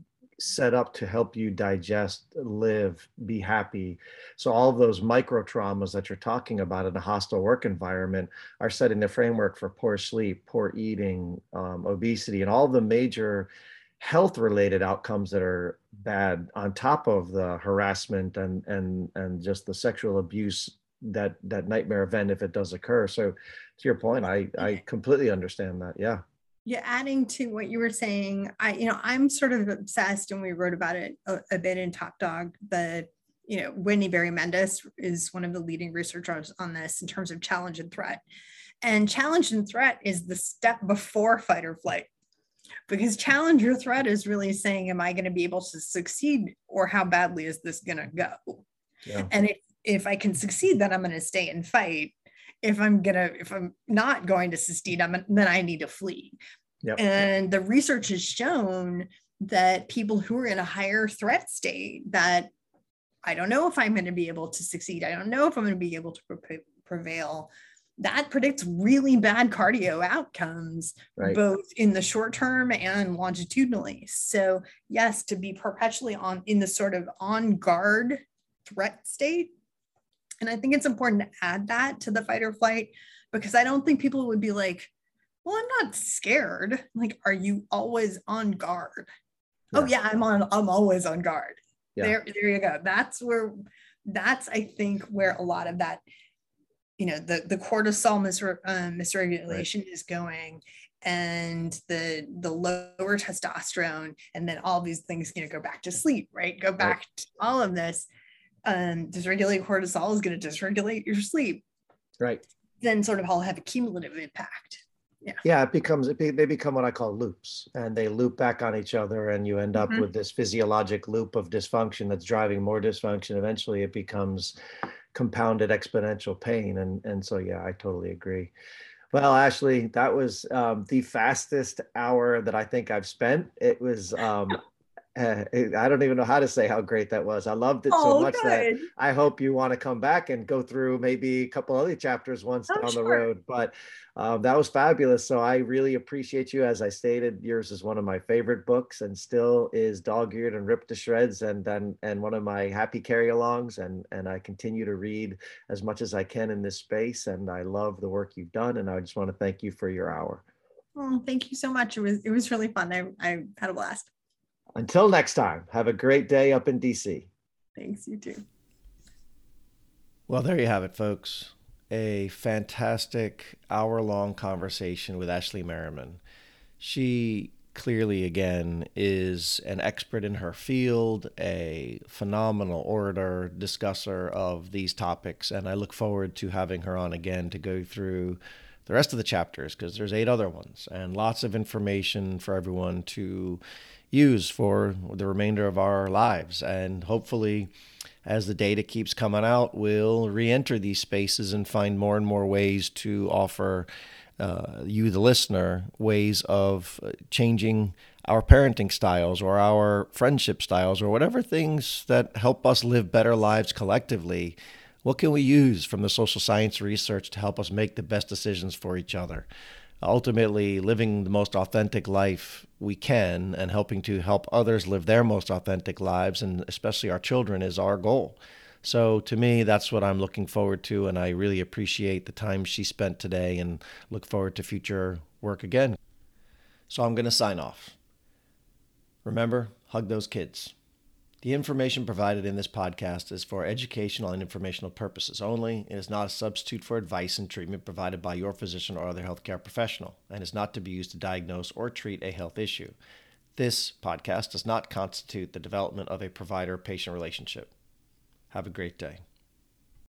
set up to help you digest, live, be happy. So all of those micro traumas that you're talking about in a hostile work environment are setting the framework for poor sleep, poor eating, um, obesity, and all the major health related outcomes that are bad on top of the harassment and and and just the sexual abuse that that nightmare event if it does occur. So to your point i i completely understand that. Yeah yeah adding to what you were saying i you know i'm sort of obsessed and we wrote about it a, a bit in top dog the you know Wendy Berry Mendes is one of the leading researchers on this in terms of challenge and threat. And challenge and threat is the step before fight or flight because challenge or threat is really saying am i going to be able to succeed or how badly is this going to go? Yeah. and if, if i can succeed then i'm going to stay and fight if I'm gonna if I'm not going to succeed, I'm then I need to flee. Yep. And the research has shown that people who are in a higher threat state that I don't know if I'm going to be able to succeed. I don't know if I'm going to be able to pre- prevail. That predicts really bad cardio outcomes, right. both in the short term and longitudinally. So, yes, to be perpetually on in the sort of on guard threat state and I think it's important to add that to the fight or flight because I don't think people would be like, well, I'm not scared. Like, are you always on guard? Yeah. Oh yeah, I'm on, I'm always on guard. Yeah. There, there you go. That's where that's I think where a lot of that, you know, the the cortisol misre- um, misregulation right. is going and the the lower testosterone and then all these things you know go back to sleep right go back right. to all of this um, dysregulated cortisol is going to dysregulate your sleep. Right. Then sort of all have a cumulative impact. Yeah. Yeah, it becomes it be, they become what I call loops, and they loop back on each other, and you end up mm-hmm. with this physiologic loop of dysfunction that's driving more dysfunction. Eventually, it becomes compounded exponential pain, and and so yeah, I totally agree. Well, Ashley, that was um, the fastest hour that I think I've spent. It was um, uh, I don't even know how to say how great that was. I loved it oh, so much good. that I hope you want to come back and go through maybe a couple other chapters once oh, down sure. the road. But um, that was fabulous. So I really appreciate you. As I stated, yours is one of my favorite books and still is dog-eared and ripped to shreds and and, and one of my happy carry-alongs. And, and I continue to read as much as I can in this space. And I love the work you've done. And I just want to thank you for your hour. Oh, thank you so much. It was it was really fun. I, I had a blast. Until next time, have a great day up in DC. Thanks, you too. Well, there you have it, folks. A fantastic hour long conversation with Ashley Merryman. She clearly, again, is an expert in her field, a phenomenal orator, discusser of these topics, and I look forward to having her on again to go through the rest of the chapters because there's eight other ones and lots of information for everyone to use for the remainder of our lives. And hopefully, as the data keeps coming out, we'll re enter these spaces and find more and more ways to offer uh, you, the listener, ways of changing our parenting styles or our friendship styles or whatever things that help us live better lives collectively. What can we use from the social science research to help us make the best decisions for each other? ultimately living the most authentic life we can and helping to help others live their most authentic lives and especially our children is our goal. So to me that's what I'm looking forward to and I really appreciate the time she spent today and look forward to future work again. So I'm going to sign off. Remember, hug those kids. The information provided in this podcast is for educational and informational purposes only. It is not a substitute for advice and treatment provided by your physician or other healthcare professional, and is not to be used to diagnose or treat a health issue. This podcast does not constitute the development of a provider patient relationship. Have a great day.